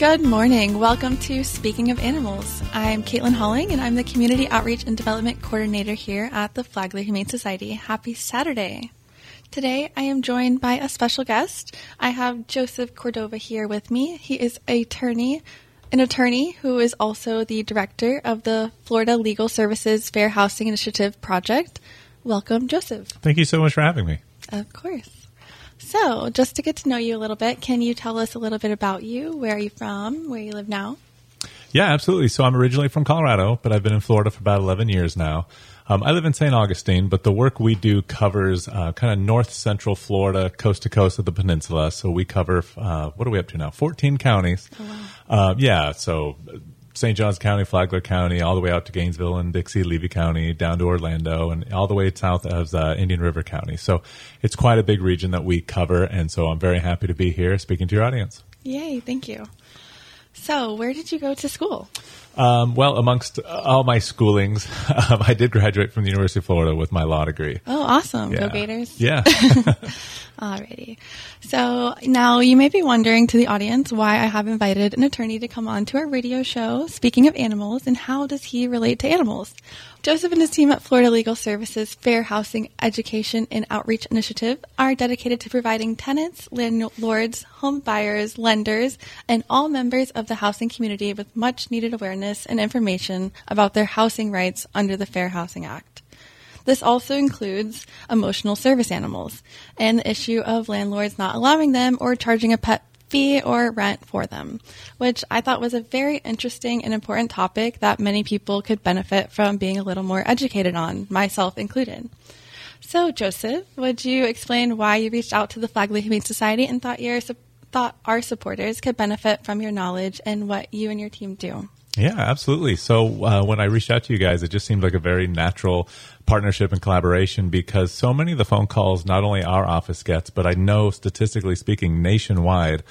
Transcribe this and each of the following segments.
Good morning. Welcome to Speaking of Animals. I'm Caitlin Holling, and I'm the Community Outreach and Development Coordinator here at the Flagler Humane Society. Happy Saturday. Today, I am joined by a special guest. I have Joseph Cordova here with me. He is a attorney, an attorney who is also the director of the Florida Legal Services Fair Housing Initiative project. Welcome, Joseph. Thank you so much for having me. Of course. So, just to get to know you a little bit, can you tell us a little bit about you? Where are you from? Where you live now? Yeah, absolutely. So, I'm originally from Colorado, but I've been in Florida for about 11 years now. Um, I live in St. Augustine, but the work we do covers uh, kind of north central Florida, coast to coast of the peninsula. So, we cover, uh, what are we up to now? 14 counties. Oh, wow. uh, yeah, so St. Johns County, Flagler County, all the way out to Gainesville and Dixie, Levy County, down to Orlando, and all the way south of uh, Indian River County. So it's quite a big region that we cover, and so I'm very happy to be here speaking to your audience. Yay, thank you. So, where did you go to school? Um, well, amongst all my schoolings, um, I did graduate from the University of Florida with my law degree. Oh, awesome. Yeah. Go Gators. Yeah. Alrighty. So now you may be wondering to the audience why I have invited an attorney to come on to our radio show, speaking of animals, and how does he relate to animals? Joseph and his team at Florida Legal Services Fair Housing Education and Outreach Initiative are dedicated to providing tenants, landlords, home buyers, lenders, and all members of the housing community with much needed awareness and information about their housing rights under the Fair Housing Act. This also includes emotional service animals and the issue of landlords not allowing them or charging a pet fee or rent for them, which I thought was a very interesting and important topic that many people could benefit from being a little more educated on, myself included. So, Joseph, would you explain why you reached out to the Flagler Humane Society and thought your thought our supporters could benefit from your knowledge and what you and your team do? Yeah, absolutely. So uh, when I reached out to you guys, it just seemed like a very natural partnership and collaboration because so many of the phone calls not only our office gets, but I know statistically speaking nationwide,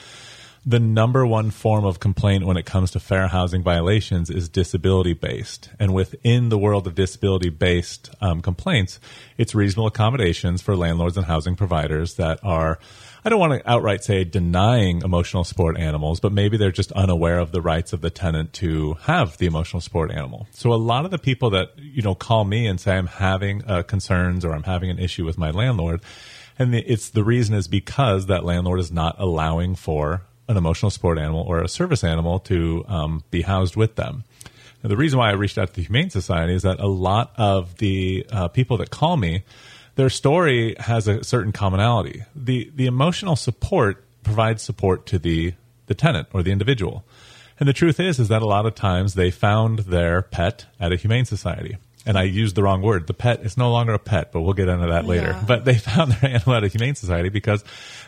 the number one form of complaint when it comes to fair housing violations is disability based. And within the world of disability based um, complaints, it's reasonable accommodations for landlords and housing providers that are I don't want to outright say denying emotional support animals, but maybe they're just unaware of the rights of the tenant to have the emotional support animal. So a lot of the people that, you know, call me and say I'm having uh, concerns or I'm having an issue with my landlord, and it's the reason is because that landlord is not allowing for an emotional support animal or a service animal to um, be housed with them. Now, the reason why I reached out to the Humane Society is that a lot of the uh, people that call me their story has a certain commonality. The the emotional support provides support to the the tenant or the individual. And the truth is is that a lot of times they found their pet at a humane society. And I used the wrong word. The pet is no longer a pet, but we'll get into that later. Yeah. But they found their animal at a humane society because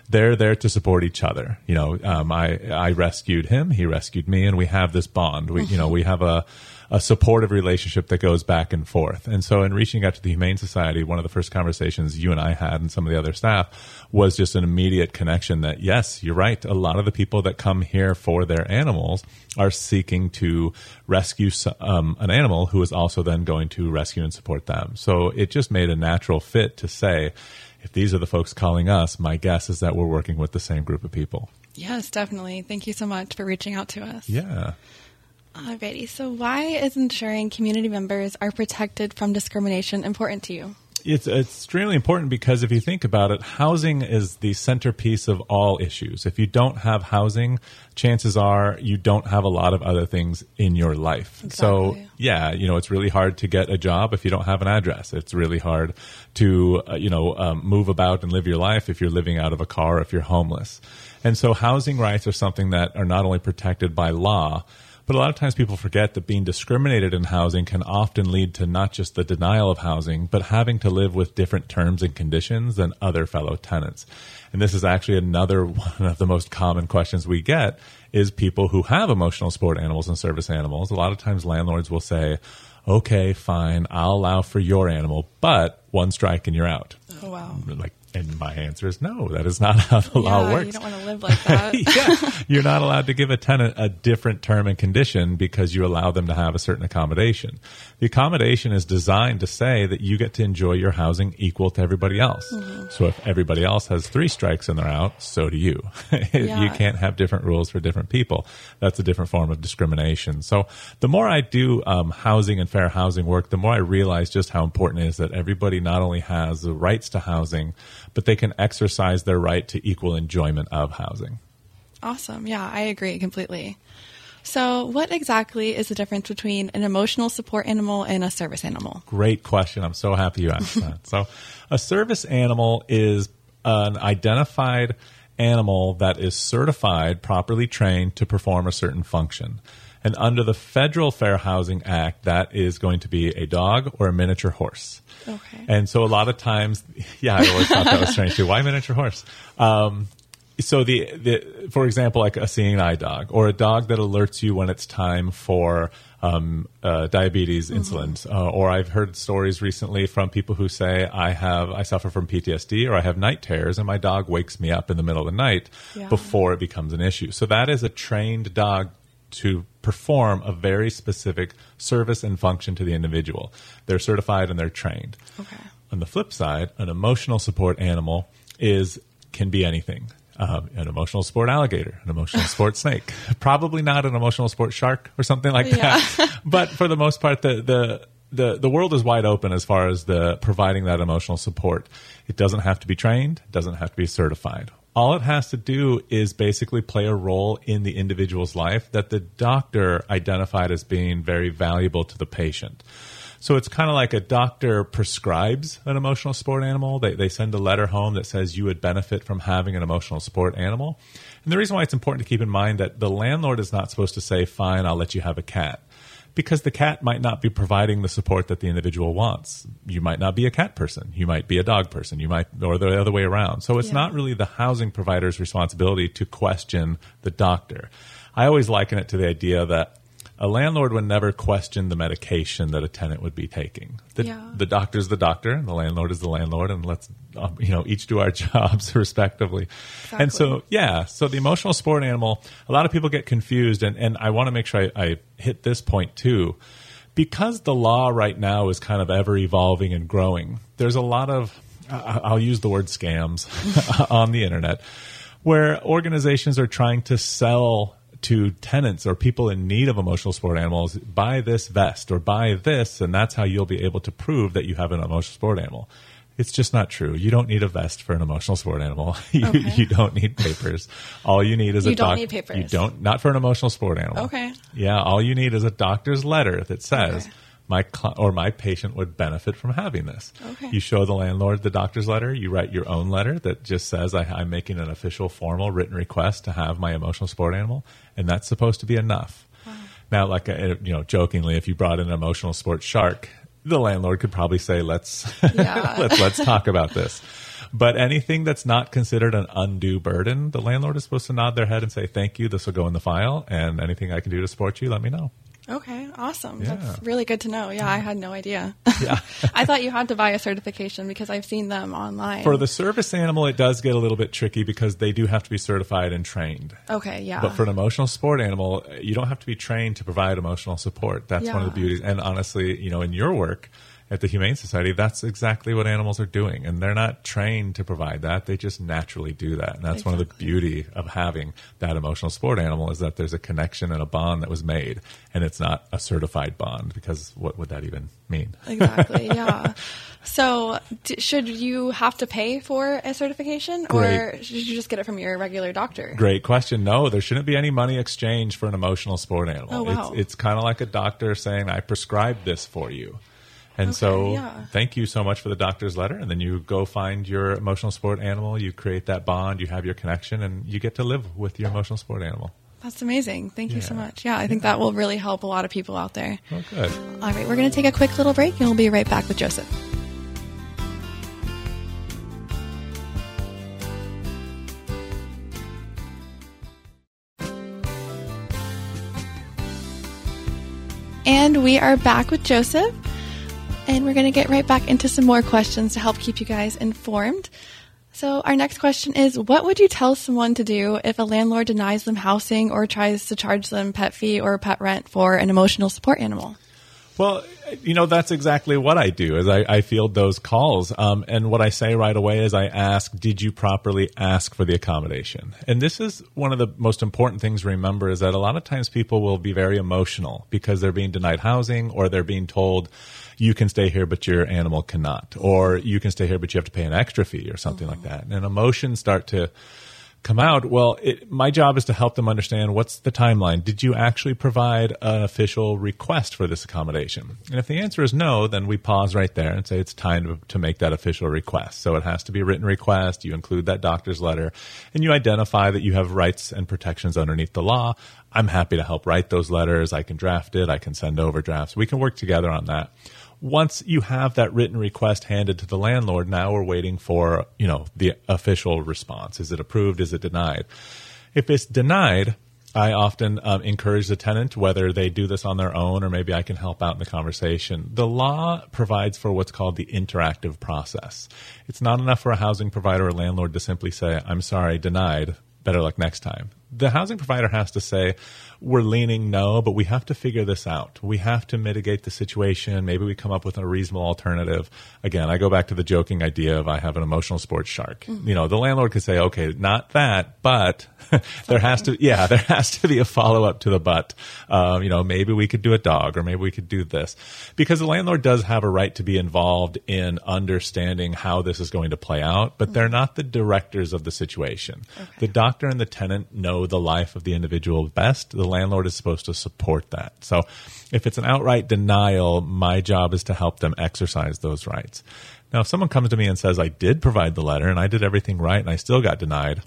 they're there to support each other. You know, um, I I rescued him, he rescued me, and we have this bond. We you know we have a a supportive relationship that goes back and forth. And so, in reaching out to the Humane Society, one of the first conversations you and I had, and some of the other staff, was just an immediate connection that yes, you're right. A lot of the people that come here for their animals are seeking to rescue um, an animal who is also then going to rescue and support them. So it just made a natural fit to say, if these are the folks calling us, my guess is that we're working with the same group of people. Yes, definitely. Thank you so much for reaching out to us. Yeah. Alrighty, so why is ensuring community members are protected from discrimination important to you? It's, it's extremely important because if you think about it, housing is the centerpiece of all issues. If you don't have housing, chances are you don't have a lot of other things in your life. Exactly. So, yeah, you know, it's really hard to get a job if you don't have an address. It's really hard to, uh, you know, um, move about and live your life if you're living out of a car, if you're homeless. And so housing rights are something that are not only protected by law, but a lot of times people forget that being discriminated in housing can often lead to not just the denial of housing, but having to live with different terms and conditions than other fellow tenants. And this is actually another one of the most common questions we get is people who have emotional support animals and service animals. A lot of times landlords will say, okay, fine, I'll allow for your animal, but one strike and you're out. Oh, wow. Like And my answer is no, that is not how the law works. you don't want to live like that. yeah, you're not allowed to give a tenant a different term and condition because you allow them to have a certain accommodation. The accommodation is designed to say that you get to enjoy your housing equal to everybody else. Mm-hmm. So if everybody else has three strikes and they're out, so do you. you can't have different rules for different people. That's a different form of discrimination. So the more I do um, housing and fair housing work, the more I realize just how important it is that everybody not only has the rights to housing, but they can exercise their right to equal enjoyment of housing. Awesome. Yeah, I agree completely. So, what exactly is the difference between an emotional support animal and a service animal? Great question. I'm so happy you asked that. So, a service animal is an identified animal that is certified, properly trained to perform a certain function. And under the Federal Fair Housing Act, that is going to be a dog or a miniature horse. Okay. And so a lot of times, yeah, I always thought that was strange too. Why miniature horse? Um, so the, the, for example, like a seeing eye dog or a dog that alerts you when it's time for um, uh, diabetes insulin. Uh, or I've heard stories recently from people who say I have I suffer from PTSD or I have night terrors and my dog wakes me up in the middle of the night Yeah. before it becomes an issue. So that is a trained dog to perform a very specific service and function to the individual. They're certified and they're trained. Okay. On the flip side, an emotional support animal is can be anything. Um, an emotional support alligator, an emotional support snake, probably not an emotional support shark or something like Yeah. that. but for the most part, the, the the the world is wide open as far as the providing that emotional support. It doesn't have to be trained, it doesn't have to be certified. All it has to do is basically play a role in the individual's life that the doctor identified as being very valuable to the patient. So it's kind of like a doctor prescribes an emotional support animal. They, they send a letter home that says you would benefit from having an emotional support animal. And the reason why it's important to keep in mind that the landlord is not supposed to say, fine, I'll let you have a cat. Because the cat might not be providing the support that the individual wants. You might not be a cat person. You might be a dog person. You might, or the other way around. So it's Yeah. not really the housing provider's responsibility to question the doctor. I always liken it to the idea that a landlord would never question the medication that a tenant would be taking. The, Yeah. the doctor's the doctor, and the landlord is the landlord, and let's um, you know each do our jobs respectively. Exactly. And so, yeah, so the emotional support animal, a lot of people get confused, and and I want to make sure I, I hit this point too, because the law right now is kind of ever evolving and growing. There's a lot of I'll use the word scams on the internet where organizations are trying to sell to tenants or people in need of emotional support animals buy this vest or buy this and that's how you'll be able to prove that you have an emotional support animal it's just not true you don't need a vest for an emotional support animal you, Okay. you don't need papers all you need is You a don't doc- need papers. you don't not for an emotional support animal Okay. yeah all you need is a doctor's letter that says Okay. My cl- or my patient would benefit from having this. Okay. You show the landlord the doctor's letter. You write your own letter that just says I, I'm making an official, formal, written request to have my emotional support animal, and that's supposed to be enough. Now, like uh, you know, jokingly, if you brought in an emotional support shark, the landlord could probably say, "Let's Yeah. let's let's talk about this." But anything that's not considered an undue burden, the landlord is supposed to nod their head and say, "Thank you. This will go in the file, and anything I can do to support you, let me know." Okay, awesome. Yeah. That's really good to know. Yeah, I had no idea. Yeah. I thought you had to buy a certification because I've seen them online. For the service animal, it does get a little bit tricky because they do have to be certified and trained. okay, yeah. But for an emotional support animal, you don't have to be trained to provide emotional support. That's one of the beauties. And honestly, you know, in your work at the Humane Society, that's exactly what animals are doing. And they're not trained to provide that. They just naturally do that. And that's one of the beauty of having that emotional support animal is that there's a connection and a bond that was made. And it's not a certified bond because what would that even mean? exactly, yeah. So, d- should you have to pay for a certification, or Great. should you just get it from your regular doctor? Great question. No, there shouldn't be any money exchange for an emotional support animal. Oh, wow. It's, it's kind of like a doctor saying, I prescribed this for you. And so, yeah. thank you so much for the doctor's letter. And then you go find your emotional support animal, you create that bond, you have your connection, and you get to live with your emotional support animal. That's amazing. Thank you so much. Yeah, I think that will really help a lot of people out there. Oh, good. All right, we're going to take a quick little break and we'll be right back with Joseph. And we are back with Joseph, and we're going to get right back into some more questions to help keep you guys informed. So our next question is what would you tell someone to do if a landlord denies them housing or tries to charge them pet fee or pet rent for an emotional support animal? Well, you know, that's exactly what I do is I, I field those calls. Um, and what I say right away is I ask, did you properly ask for the accommodation? And this is one of the most important things to remember is that a lot of times people will be very emotional because they're being denied housing or they're being told, you can stay here, but your animal cannot, or you can stay here, but you have to pay an extra fee or something mm-hmm. like that. And emotions start to, come out, well, it, my job is to help them understand what's the timeline. Did you actually provide an official request for this accommodation? And if the answer is no, then we pause right there and say it's time to, to make that official request. So it has to be a written request. You include that doctor's letter and you identify that you have rights and protections underneath the law. I'm happy to help write those letters. I can draft it. I can send over drafts. We can work together on that once you have that written request handed to the landlord, now we're waiting for, you know, the official response. Is it approved? Is it denied? If it's denied, I often um, encourage the tenant, whether they do this on their own or maybe I can help out in the conversation. The law provides for what's called the interactive process. It's not enough for a housing provider or landlord to simply say, I'm sorry, denied, better luck next time. The housing provider has to say, we're leaning no, but we have to figure this out. We have to mitigate the situation. Maybe we come up with a reasonable alternative. Again, I go back to the joking idea of I have an emotional sports shark. Mm-hmm. You know, the landlord could say, okay, not that, but there has to, yeah, there has to be a follow up to the but. Um, you know, maybe we could do a dog or maybe we could do this because the landlord does have a right to be involved in understanding how this is going to play out, but mm-hmm. they're not the directors of the situation. Okay. The doctor and the tenant know the life of the individual best. The landlord is supposed to support that. So if it's an outright denial, my job is to help them exercise those rights. Now, if someone comes to me and says, I did provide the letter and I did everything right and I still got denied,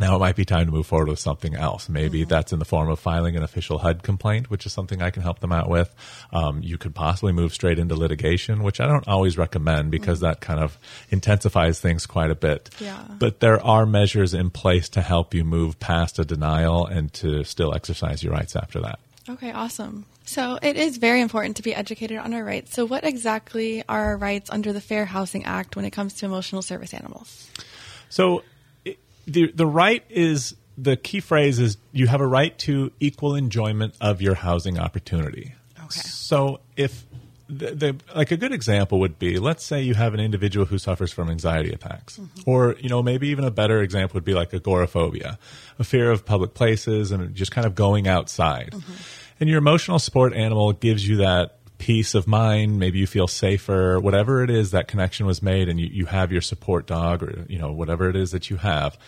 now it might be time to move forward with something else. Maybe mm-hmm. that's in the form of filing an official HUD complaint, which is something I can help them out with. Um, you could possibly move straight into litigation, which I don't always recommend because mm-hmm. that kind of intensifies things quite a bit. Yeah. But there are measures in place to help you move past a denial and to still exercise your rights after that. Okay, awesome. So it is very important to be educated on our rights. So, what exactly are our rights under the Fair Housing Act when it comes to emotional service animals? So, the the right is the key phrase is you have a right to equal enjoyment of your housing opportunity. Okay. So if the, the, like a good example would be let's say you have an individual who suffers from anxiety attacks mm-hmm. or you know maybe even a better example would be like agoraphobia a fear of public places and just kind of going outside mm-hmm. and your emotional support animal gives you that peace of mind maybe you feel safer whatever it is that connection was made and you, you have your support dog or you know whatever it is that you have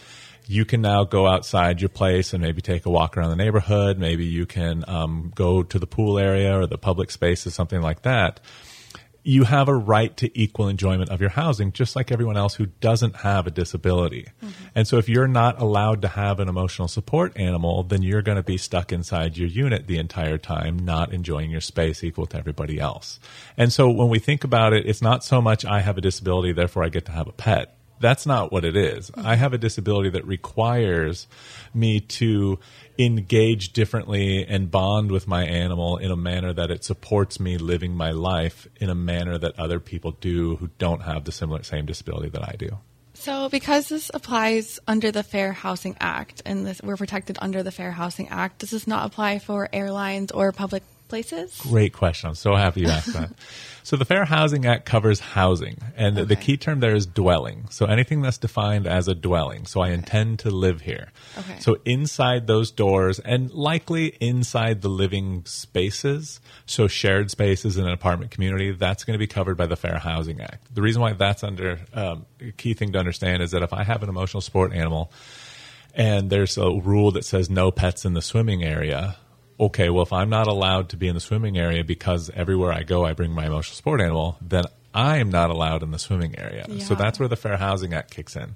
you can now go outside your place and maybe take a walk around the neighborhood. Maybe you can um, go to the pool area or the public spaces, something like that. You have a right to equal enjoyment of your housing, just like everyone else who doesn't have a disability. Mm-hmm. And so, if you're not allowed to have an emotional support animal, then you're going to be stuck inside your unit the entire time, not enjoying your space equal to everybody else. And so, when we think about it, it's not so much I have a disability, therefore I get to have a pet that's not what it is. Mm-hmm. I have a disability that requires me to engage differently and bond with my animal in a manner that it supports me living my life in a manner that other people do who don't have the similar same disability that I do. So, because this applies under the Fair Housing Act and this, we're protected under the Fair Housing Act, does this not apply for airlines or public places? Great question. I'm so happy you asked that. so the Fair Housing Act covers housing, and okay. the key term there is dwelling. So anything that's defined as a dwelling. So I okay. intend to live here. Okay. So inside those doors, and likely inside the living spaces, so shared spaces in an apartment community, that's going to be covered by the Fair Housing Act. The reason why that's under um, a key thing to understand is that if I have an emotional support animal, and there's a rule that says no pets in the swimming area, okay, well, if I'm not allowed to be in the swimming area because everywhere I go, I bring my emotional support animal, then I am not allowed in the swimming area. Yeah. So that's where the Fair Housing Act kicks in.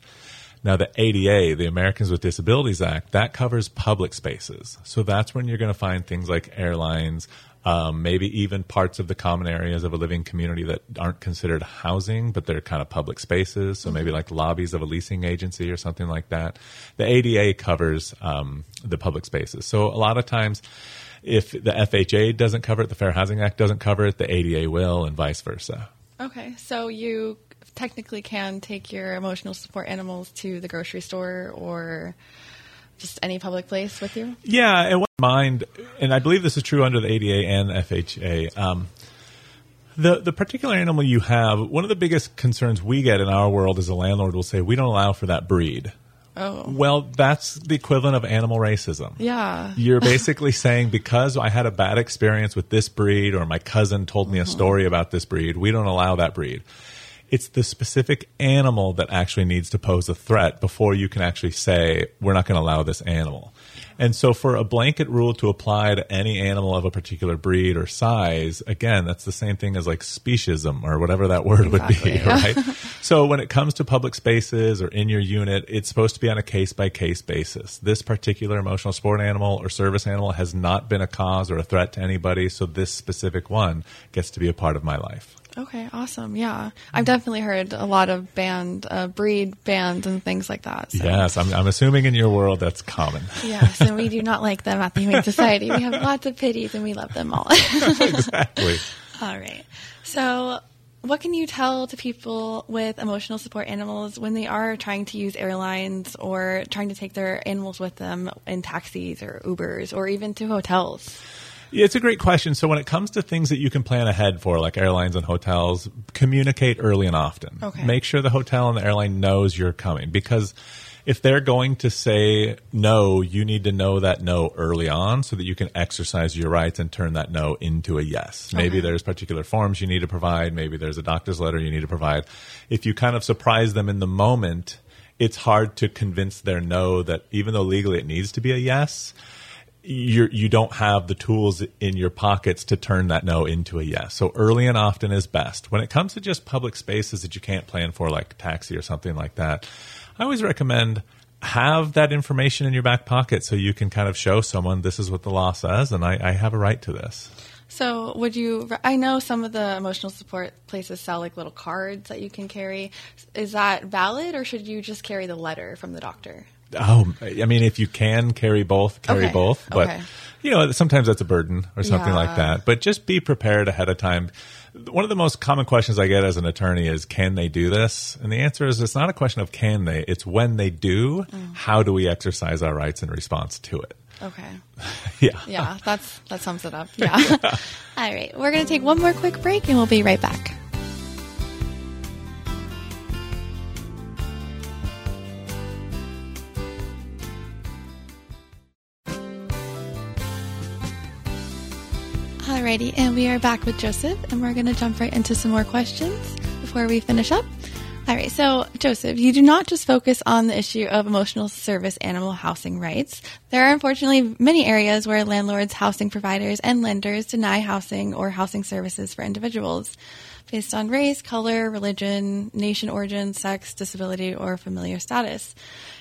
Now, the ADA, the Americans with Disabilities Act, that covers public spaces. So that's when you're going to find things like airlines, um, maybe even parts of the common areas of a living community that aren't considered housing, but they're kind of public spaces. So maybe like lobbies of a leasing agency or something like that. The ADA covers um, the public spaces. So a lot of times, if the FHA doesn't cover it, the Fair Housing Act doesn't cover it, the ADA will, and vice versa. Okay, so you technically can take your emotional support animals to the grocery store or just any public place with you? Yeah, and what mind, and I believe this is true under the ADA and FHA. Um, the the particular animal you have, one of the biggest concerns we get in our world is a landlord will say we don't allow for that breed. Oh, Well, that's the equivalent of animal racism. yeah. You're basically saying because I had a bad experience with this breed or my cousin told me a story about this breed, we don't allow that breed. It's the specific animal that actually needs to pose a threat before you can actually say, we're not going to allow this animal. And so for a blanket rule to apply to any animal of a particular breed or size, again, that's the same thing as like speciesism or whatever that word would be, right? so when it comes to public spaces or in your unit, it's supposed to be on a case by case basis. This particular emotional support animal or service animal has not been a cause or a threat to anybody, so this specific one gets to be a part of my life. Okay, awesome. Yeah, I've definitely heard a lot of band, uh, breed bands, and things like that. So. Yes, I'm, I'm assuming in your world that's common. Yes, and we do not like them at the Humane Society. We have lots of pitties, and we love them all. exactly. all right. So, what can you tell to people with emotional support animals when they are trying to use airlines or trying to take their animals with them in taxis or Ubers or even to hotels? Yeah, it's a great question. So when it comes to things that you can plan ahead for, like airlines and hotels, communicate early and often. Okay. Make sure the hotel and the airline knows you're coming because if they're going to say no, you need to know that no early on so that you can exercise your rights and turn that no into a yes. Maybe Okay. there's particular forms you need to provide. Maybe there's a doctor's letter you need to provide. If you kind of surprise them in the moment, it's hard to convince their no that even though legally it needs to be a yes, you're, you don't have the tools in your pockets to turn that no into a yes. So early and often is best. When it comes to just public spaces that you can't plan for, like taxi or something like that, I always recommend have that information in your back pocket so you can kind of show someone this is what the law says and I, I have a right to this. So, would you? I know some of the emotional support places sell like little cards that you can carry. Is that valid, or should you just carry the letter from the doctor? Oh, I mean, if you can carry both, carry Okay. both. But Okay. you know, sometimes that's a burden or something like that. But just be prepared ahead of time. One of the most common questions I get as an attorney is, "Can they do this?" And the answer is, it's not a question of can they. It's when they do. Mm. How do we exercise our rights in response to it? Okay. Yeah. Yeah, that's that sums it up. Yeah. All right, we're gonna take one more quick break, and we'll be right back. Alrighty, and we are back with Joseph, and we're going to jump right into some more questions before we finish up. All right, so Joseph, you do not just focus on the issue of emotional service animal housing rights. There are unfortunately many areas where landlords, housing providers, and lenders deny housing or housing services for individuals based on race, color, religion, nation origin, sex, disability, or familial status.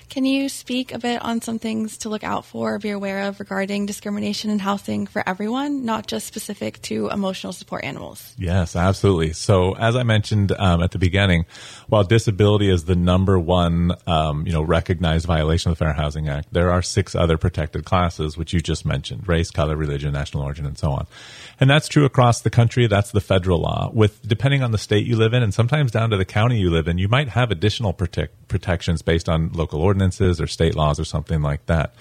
Can you speak a bit on some things to look out for or be aware of regarding discrimination in housing for everyone, not just specific to emotional support animals? Yes, absolutely. So, as I mentioned um, at the beginning, while disability is the number one, um, you know, recognized violation of the Fair Housing Act, there are six other protected classes, which you just mentioned: race, color, religion, national origin, and so on. And that's true across the country. That's the federal law. With depending on the state you live in, and sometimes down to the county you live in, you might have additional protect, protections based on local ordinances or state laws or something like that.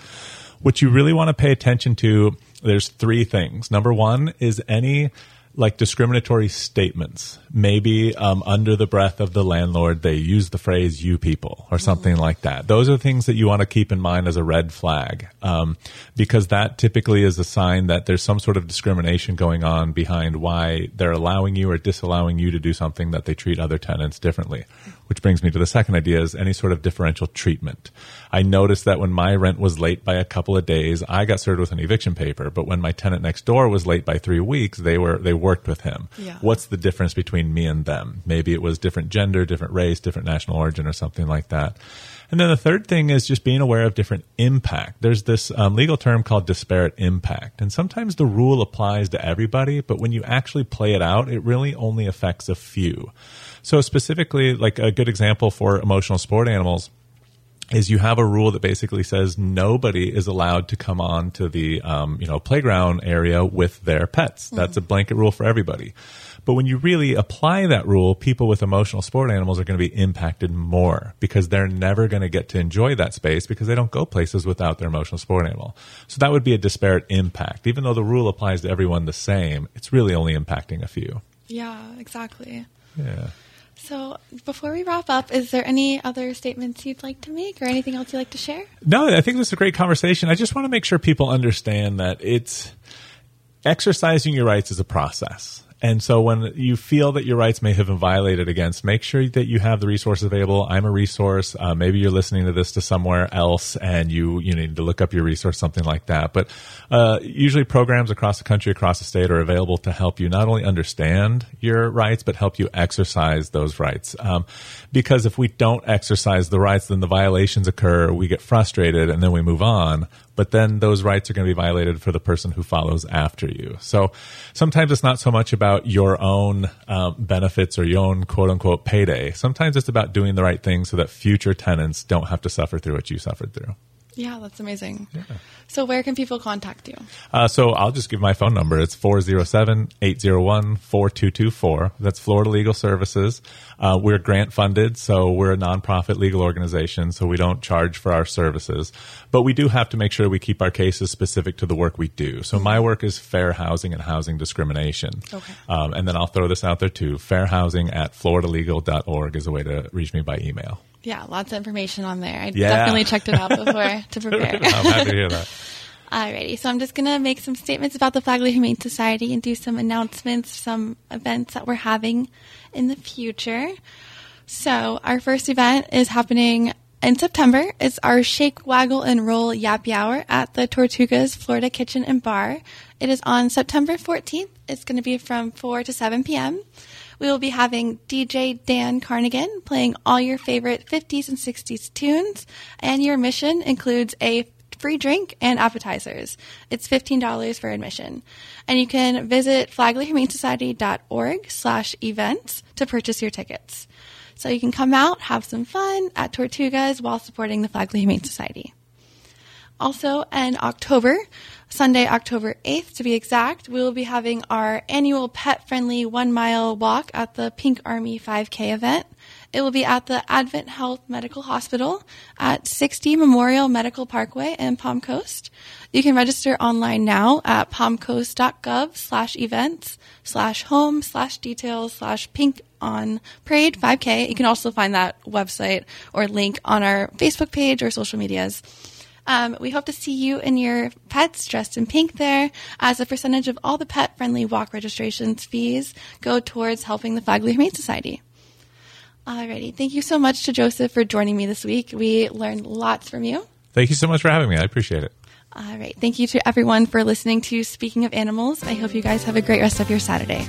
What you really want to pay attention to, there's three things. Number one is any like discriminatory statements. Maybe um, under the breath of the landlord, they use the phrase "you people" or something like that. Those are things that you want to keep in mind as a red flag, um, because that typically is a sign that there's some sort of discrimination going on behind why they're allowing you or disallowing you to do something that they treat other tenants differently. Which brings me to the second idea: is any sort of differential treatment. I noticed that when my rent was late by a couple of days, I got served with an eviction paper, but when my tenant next door was late by three weeks, they were they worked with him. Yeah. What's the difference between me and them? Maybe it was different gender, different race, different national origin, or something like that. And then the third thing is just being aware of different impact. There's this um, legal term called disparate impact. And sometimes the rule applies to everybody, but when you actually play it out, it really only affects a few. So specifically, like a good example for emotional support animals, is you have a rule that basically says nobody is allowed to come on to the um, you know playground area with their pets. That's a blanket rule for everybody. But when you really apply that rule, people with emotional sport animals are going to be impacted more because they're never going to get to enjoy that space because they don't go places without their emotional sport animal. So that would be a disparate impact. Even though the rule applies to everyone the same, it's really only impacting a few. Yeah, exactly. Yeah. So, before we wrap up, is there any other statements you'd like to make or anything else you'd like to share? No, I think this is a great conversation. I just want to make sure people understand that it's exercising your rights is a process. And so when you feel that your rights may have been violated against, make sure that you have the resources available. I'm a resource. Uh, maybe you're listening to this to somewhere else and you, you need to look up your resource, something like that. But, uh, usually programs across the country, across the state are available to help you not only understand your rights, but help you exercise those rights. Um, because if we don't exercise the rights, then the violations occur, we get frustrated and then we move on but then those rights are going to be violated for the person who follows after you. So sometimes it's not so much about your own um, benefits or your own quote unquote payday. Sometimes it's about doing the right thing so that future tenants don't have to suffer through what you suffered through. Yeah, that's amazing. Yeah. So, where can people contact you? Uh, so, I'll just give my phone number. It's 407 801 4224. That's Florida Legal Services. Uh, we're grant funded, so we're a nonprofit legal organization, so we don't charge for our services. But we do have to make sure we keep our cases specific to the work we do. So, my work is fair housing and housing discrimination. Okay. Um, and then I'll throw this out there too fair housing at floridalegal.org is a way to reach me by email. Yeah, lots of information on there. I yeah. definitely checked it out before to prepare. I'm happy to hear that. Alrighty, so I'm just going to make some statements about the Flagler Humane Society and do some announcements, some events that we're having in the future. So, our first event is happening in September. It's our Shake, Waggle, and Roll Yappy Hour at the Tortugas Florida Kitchen and Bar. It is on September 14th. It's going to be from 4 to 7 p.m. We will be having DJ Dan Carnigan playing all your favorite 50s and 60s tunes, and your mission includes a free drink and appetizers. It's $15 for admission. And you can visit flaglerhumanesociety.org slash events to purchase your tickets. So you can come out, have some fun at Tortugas while supporting the Flagler Humane Society. Also, in October, Sunday, October 8th to be exact, we will be having our annual pet friendly one mile walk at the Pink Army 5K event. It will be at the Advent Health Medical Hospital at 60 Memorial Medical Parkway in Palm Coast. You can register online now at palmcoast.gov slash events slash home slash details slash pink on parade 5K. You can also find that website or link on our Facebook page or social medias. Um, we hope to see you and your pets dressed in pink there, as a percentage of all the pet friendly walk registrations fees go towards helping the Flagler Humane Society. Alrighty, thank you so much to Joseph for joining me this week. We learned lots from you. Thank you so much for having me. I appreciate it. All right. Thank you to everyone for listening to Speaking of Animals. I hope you guys have a great rest of your Saturday.